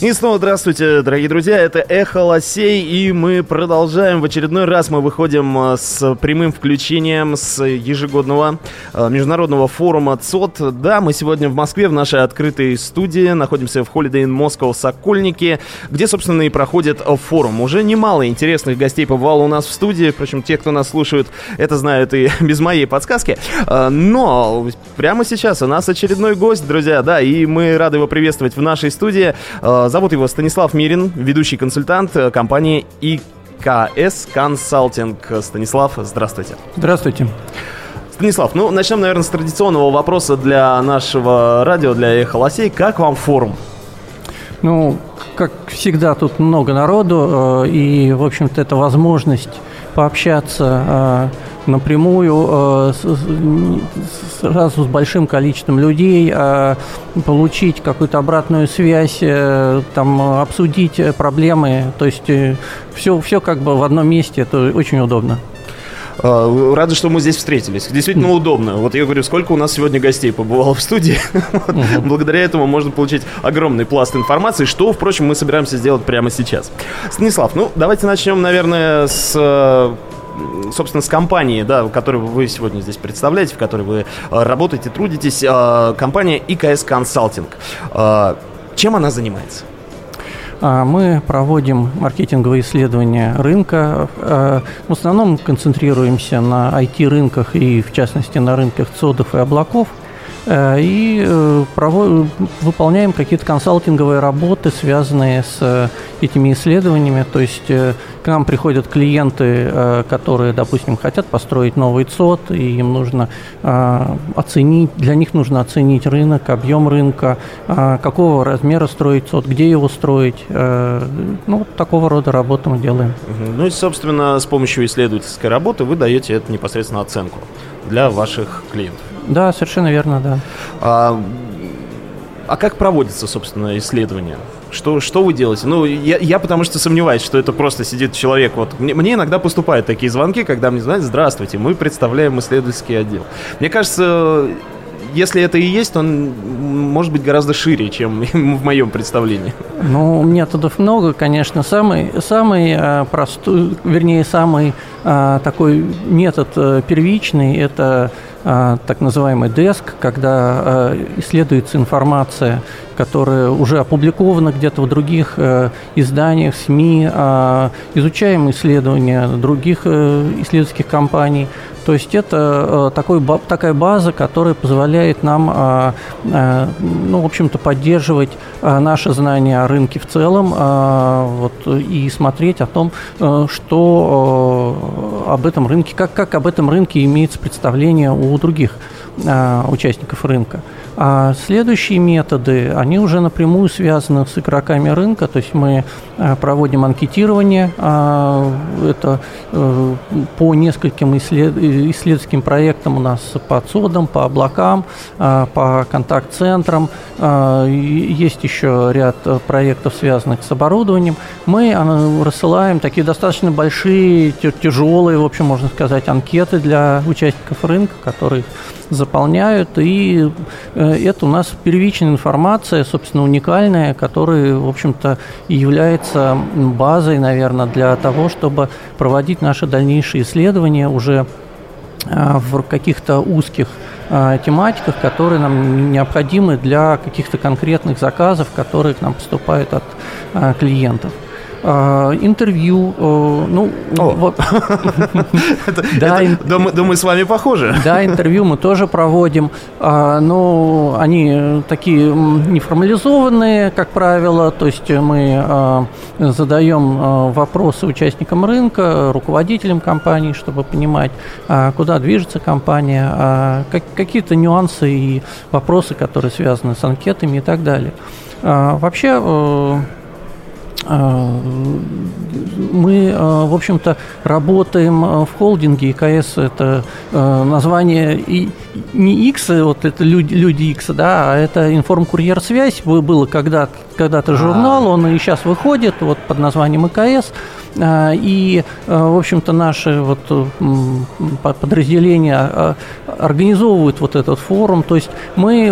И снова здравствуйте, дорогие друзья, это Эхо Лосей, и мы продолжаем. В очередной раз мы выходим э, с прямым включением с ежегодного э, международного форума ЦОД. Да, мы сегодня в Москве, в нашей открытой студии, находимся в Holiday in Moscow Сокольники, где, собственно, и проходит форум. Уже немало интересных гостей побывало у нас в студии, впрочем, те, кто нас слушают, это знают и без моей подсказки. Э, но прямо сейчас у нас очередной гость, друзья, да, и мы рады его приветствовать в нашей студии. Зовут его Станислав Мирин, ведущий консультант э, компании ИКС Консалтинг. Станислав, здравствуйте. Здравствуйте. Станислав, ну начнем, наверное, с традиционного вопроса для нашего радио, для Эхо Лосей. Как вам форум? Ну, как всегда, тут много народу, э, и, в общем-то, это возможность пообщаться э, напрямую э, сразу с большим количеством людей, э, получить какую-то обратную связь, э, там, обсудить проблемы. То есть все, все как бы в одном месте, это очень удобно. Рады, что мы здесь встретились. Действительно удобно. Вот я говорю, сколько у нас сегодня гостей побывало в студии. Благодаря этому можно получить огромный пласт информации, что, впрочем, мы собираемся сделать прямо сейчас. Станислав, ну давайте начнем, наверное, с собственно, с компанией, да, которую вы сегодня здесь представляете, в которой вы э, работаете, трудитесь, э, компания ИКС Консалтинг. Э, чем она занимается? А, мы проводим маркетинговые исследования рынка. В основном концентрируемся на IT-рынках и, в частности, на рынках цодов и облаков – Э, и э, выполняем какие-то консалтинговые работы, связанные с э, этими исследованиями. То есть к нам приходят клиенты, которые, допустим, хотят построить новый ЦОД, и им нужно оценить, для них нужно оценить рынок, объем рынка, какого размера строить ЦОД, где его строить. Ну, такого рода работу мы делаем. Ну и, собственно, с помощью исследовательской работы вы даете это непосредственно оценку для ваших клиентов. Да, совершенно верно, да. А, а как проводится, собственно, исследование? Что, что вы делаете? Ну, я, я потому что сомневаюсь, что это просто сидит человек. Вот мне, мне иногда поступают такие звонки, когда мне звонят, здравствуйте, мы представляем исследовательский отдел. Мне кажется, если это и есть, то он может быть гораздо шире, чем в моем представлении. Ну, методов много, конечно. Самый, самый э, простой, вернее, самый э, такой метод э, первичный – это так называемый деск, когда исследуется информация, которая уже опубликована где-то в других изданиях, СМИ, изучаем исследования других исследовательских компаний, то есть это э, такой, такая база, которая позволяет нам, э, э, ну, в общем-то, поддерживать наше знание о рынке в целом вот, и смотреть о том, что об этом рынке, как, как об этом рынке имеется представление у других участников рынка. А следующие методы, они уже напрямую связаны с игроками рынка, то есть мы э, проводим анкетирование, а, это э, по нескольким исслед... исследовательским проектам у нас по ЦОДам, по облакам, а, по контакт-центрам, а, есть еще ряд проектов, связанных с оборудованием. Мы рассылаем такие достаточно большие, тяжелые, в общем, можно сказать, анкеты для участников рынка, которые заполняют, и э, это у нас первичная информация, собственно, уникальная, которая, в общем-то, является базой, наверное, для того, чтобы проводить наши дальнейшие исследования уже э, в каких-то узких э, тематиках, которые нам необходимы для каких-то конкретных заказов, которые к нам поступают от клиентов. А, интервью, э, ну, вот. да, думаю, с вами похожи. Да, интервью мы тоже проводим, а, но они такие неформализованные, как правило, то есть мы а, задаем вопросы участникам рынка, руководителям компании, чтобы понимать, куда движется компания, какие-то нюансы и вопросы, которые связаны с анкетами и так далее. Вообще, э, мы, в общем-то, работаем в холдинге ИКС. Это название и не X, вот это люди, люди X, да, а это информ-курьер связь. Было когда-то когда-то журнал, он и сейчас выходит вот под названием ИКС. А, и, а, в общем-то, наши вот подразделения а, организовывают вот этот форум. То есть мы,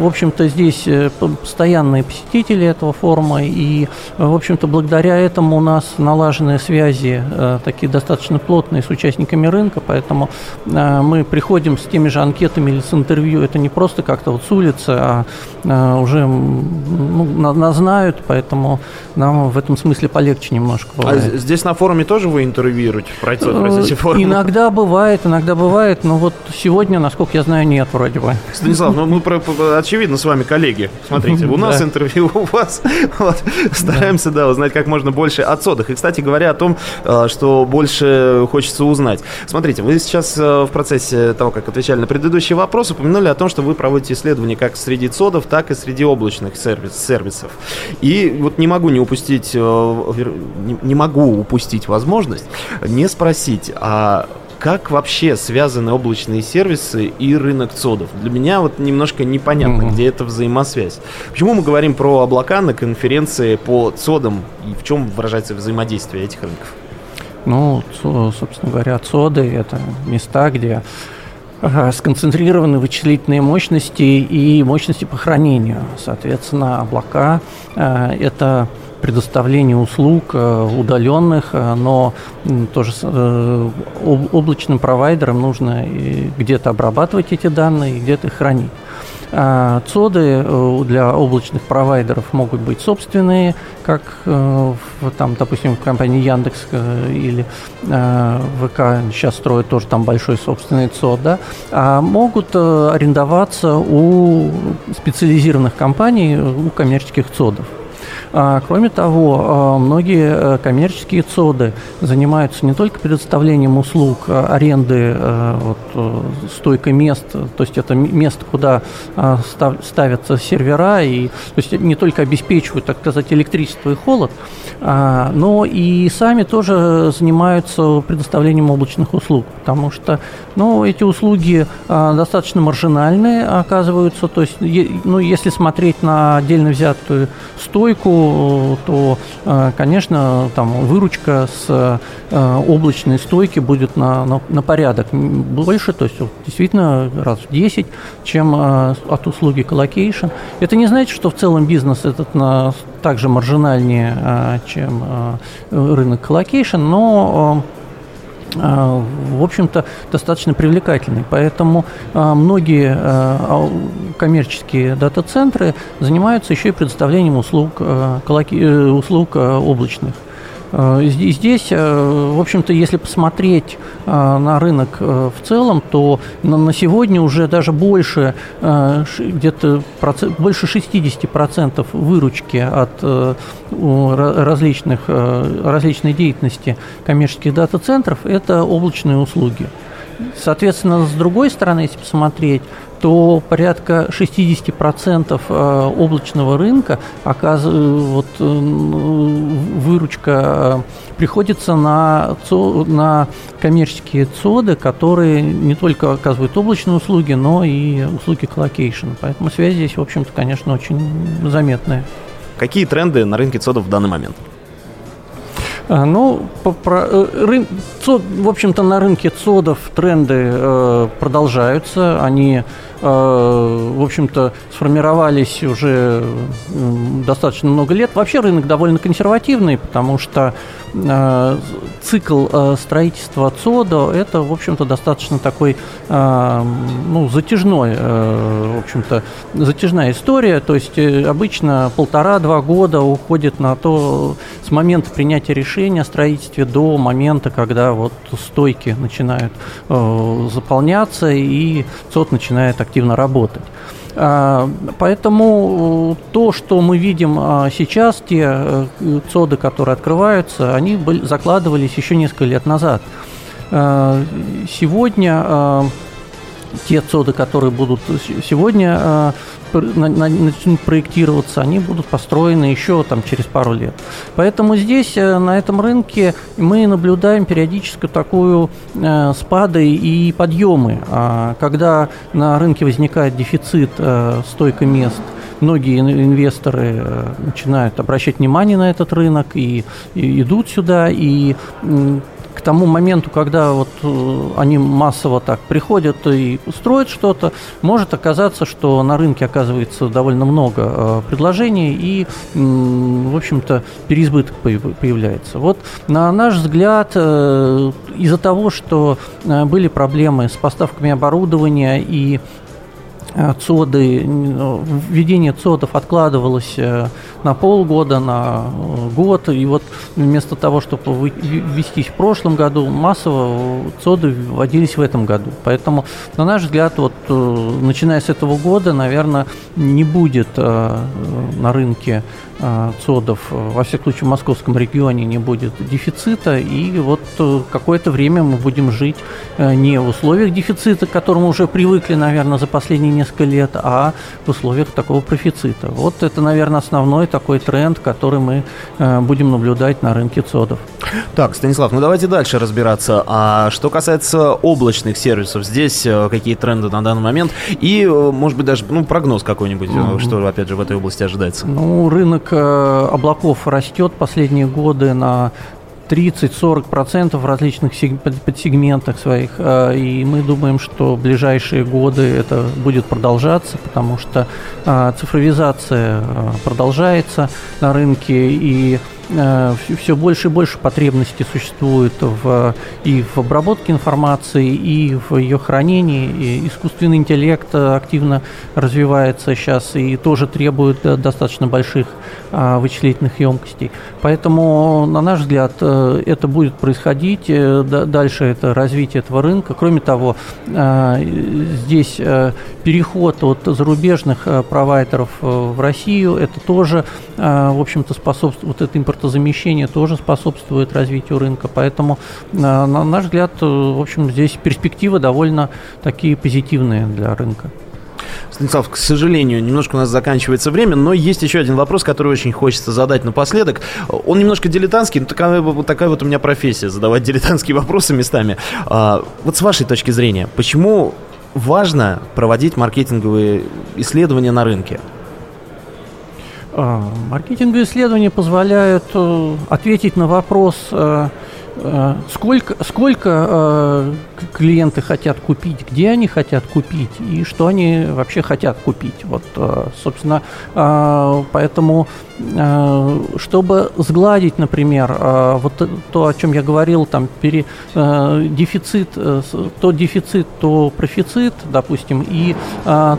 в общем-то, здесь э, постоянные посетители этого форума, и, в общем-то, благодаря этому у нас налаженные связи э, такие достаточно плотные с участниками рынка, поэтому мы приходим с теми же анкетами или с интервью. Это не просто как-то вот с улицы, а уже ну, нас знают, поэтому нам в этом смысле полегче немножко бывает. А здесь на форуме тоже вы интервьюируете пройти, пройти форум? Иногда бывает, иногда бывает, но вот сегодня, насколько я знаю, нет вроде бы. Станислав, ну мы про, очевидно с вами коллеги. Смотрите, у нас интервью, у вас. Стараемся, да, узнать как можно больше о содах. И, кстати говоря, о том, э, что больше хочется узнать. Смотрите, вы сейчас э, в процессе того, как отвечали на предыдущие вопросы, упомянули о том, что вы проводите исследования как среди содов, так и среди облачных сервис, сервисов. И вот не могу не упустить, э, не могу упустить возможность не спросить, а как вообще связаны облачные сервисы и рынок цодов? Для меня вот немножко непонятно, mm-hmm. где эта взаимосвязь. Почему мы говорим про облака на конференции по цодам и в чем выражается взаимодействие этих рынков? Ну, собственно говоря, цоды – это места, где сконцентрированы вычислительные мощности и мощности по хранению. Соответственно, облака э, – это предоставление услуг э, удаленных, э, но тоже облачным провайдерам нужно где-то обрабатывать эти данные где-то их хранить. А, ЦОДы э, для облачных провайдеров могут быть собственные, как э, там, допустим, в компании Яндекс э, или ВК сейчас строят тоже там большой собственный ЦОД, да, а могут арендоваться у специализированных компаний, у коммерческих ЦОДов. А, кроме того, а, многие э, коммерческие ЦОДы занимаются не только предоставлением услуг а, аренды э, вот, э, стойка мест, то есть это место, куда ставятся сервера, и, то есть не только обеспечивают, так сказать, электричество и холод, но и сами тоже занимаются предоставлением облачных услуг, потому что ну, эти услуги достаточно маржинальные оказываются, то есть ну, если смотреть на отдельно взятую стойку, то, э, конечно, там выручка с э, облачной стойки будет на, на, на порядок больше, то есть действительно раз в 10, чем э, от услуги colocation. Это не значит, что в целом бизнес этот на, также маржинальнее, чем рынок colocation, но в общем-то, достаточно привлекательный. Поэтому а, многие а, коммерческие дата-центры занимаются еще и предоставлением услуг, э, услуг облачных. Э, здесь, э, в общем-то, если посмотреть э, на рынок в целом, то на сегодня уже даже больше, где-то больше 60% выручки от различных, различной деятельности коммерческих дата-центров – это облачные услуги. Соответственно, с другой стороны, если посмотреть, то порядка 60% э, облачного рынка вот, э, выручка э, приходится на, на коммерческие ЦОДы, которые не только оказывают облачные услуги, но и услуги colocation. Поэтому связь здесь, в общем-то, конечно, очень заметная. Какие тренды на рынке ЦОДов в данный момент? А, ну, по, про, рын, цод, в общем-то, на рынке ЦОДов тренды э, продолжаются. Они Э, в общем-то, сформировались уже достаточно много лет. Вообще рынок довольно консервативный, потому что э, цикл э, строительства ЦОДО – это, в общем-то, достаточно такой, ну, затяжной, в общем-то, затяжная история. То есть обычно полтора-два года уходит на то, с момента принятия решения о строительстве до момента, когда вот стойки начинают заполняться и ЦОД начинает активно работать. А, поэтому то, что мы видим а, сейчас, те э, ЦОДы, которые открываются, они закладывались еще несколько лет назад. А, сегодня те ЦОДы, которые будут сегодня начнут проектироваться, они будут построены еще там через пару лет. Поэтому здесь, на этом рынке, мы наблюдаем периодически такую спады и подъемы. А когда на рынке возникает дефицит стойка мест – многие инвесторы э, начинают обращать внимание на этот рынок и, и идут сюда, и к тому моменту, когда вот э, они массово так приходят и строят что-то, может оказаться, что на рынке оказывается довольно много э, предложений и, в общем-то, переизбыток появляется. Вот на наш взгляд, из-за того, что были проблемы с поставками оборудования и Э, ЦОДы, введение ЦОДов откладывалось э, на полгода, на э, год, и вот вместо того, чтобы ввестись в прошлом году, массово ЦОДы вводились в этом году. Поэтому, на наш взгляд, вот начиная с этого года, наверное, не будет на рынке ЦОДов, во всяком случае в московском регионе не будет дефицита, и вот какое-то время мы будем жить не в условиях дефицита, к которому уже привыкли, наверное, за последние несколько лет, а в условиях такого профицита. Вот это, наверное, основной такой тренд, который мы э, будем наблюдать на рынке ЦОДов. Так, Станислав, ну давайте дальше разбираться. А что касается облачных сервисов, здесь э, какие тренды на данный момент? И, э, может быть, даже ну, прогноз какой-нибудь, mm-hmm. что, опять же, в этой области ожидается? Ну, рынок облаков растет последние годы на 30-40% в различных подсегментах своих. А, и мы думаем, что в ближайшие годы это будет продолжаться, потому что а, цифровизация а, продолжается на рынке, и Э, все больше и больше потребностей существует в, и в обработке информации, и в ее хранении. И искусственный интеллект активно развивается сейчас и тоже требует достаточно больших вычислительных емкостей. Поэтому, на наш взгляд, э, это будет происходить. Э, дальше это развитие этого рынка. Кроме того, здесь переход от зарубежных провайдеров в Россию, это тоже, в общем-то, способствует, вот это импортозамещение тоже способствует развитию рынка. Поэтому, на наш взгляд, э, в общем, здесь перспективы довольно такие позитивные для рынка. Станислав, к сожалению, немножко у нас заканчивается время, но есть еще один вопрос, который очень хочется задать напоследок. Он немножко дилетантский, но такая, такая вот у меня профессия, задавать дилетантские вопросы местами. А, вот с вашей точки зрения, почему важно проводить маркетинговые исследования на рынке? А, маркетинговые исследования позволяют э, ответить на вопрос, э, сколько, сколько клиенты хотят купить, где они хотят купить и что они вообще хотят купить. Вот, собственно, поэтому, чтобы сгладить, например, вот то, о чем я говорил, там, пере, дефицит, то дефицит, то профицит, допустим, и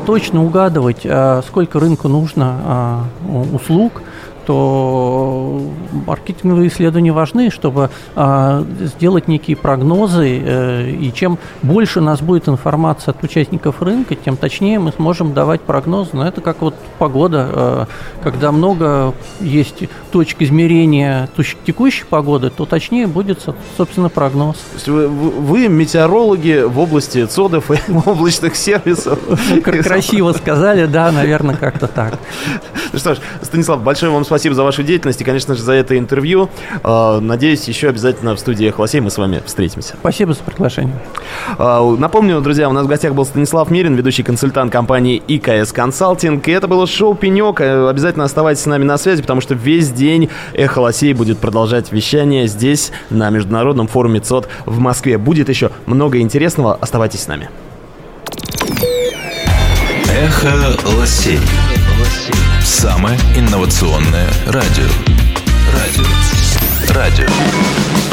точно угадывать, сколько рынку нужно услуг, то маркетинговые исследования важны, чтобы э, сделать некие прогнозы, э, и чем больше у нас будет информации от участников рынка, тем точнее мы сможем давать прогнозы. Но это как вот погода, э, когда много есть точек измерения текущей погоды, то точнее будет, собственно, прогноз. То есть вы, вы метеорологи в области ЦОДов и облачных сервисов. Красиво сказали, да, наверное, как-то так. Ну что ж, Станислав, большое вам спасибо спасибо за вашу деятельность и, конечно же, за это интервью. А, надеюсь, еще обязательно в студии Эхолосей мы с вами встретимся. Спасибо за приглашение. А, напомню, друзья, у нас в гостях был Станислав Мирин, ведущий консультант компании ИКС Консалтинг. И это было шоу «Пенек». Э, обязательно оставайтесь с нами на связи, потому что весь день Эхолосей будет продолжать вещание здесь, на Международном форуме ЦОД в Москве. Будет еще много интересного. Оставайтесь с нами. Эхо лосей. Самое инновационное радио. Радио. Радио.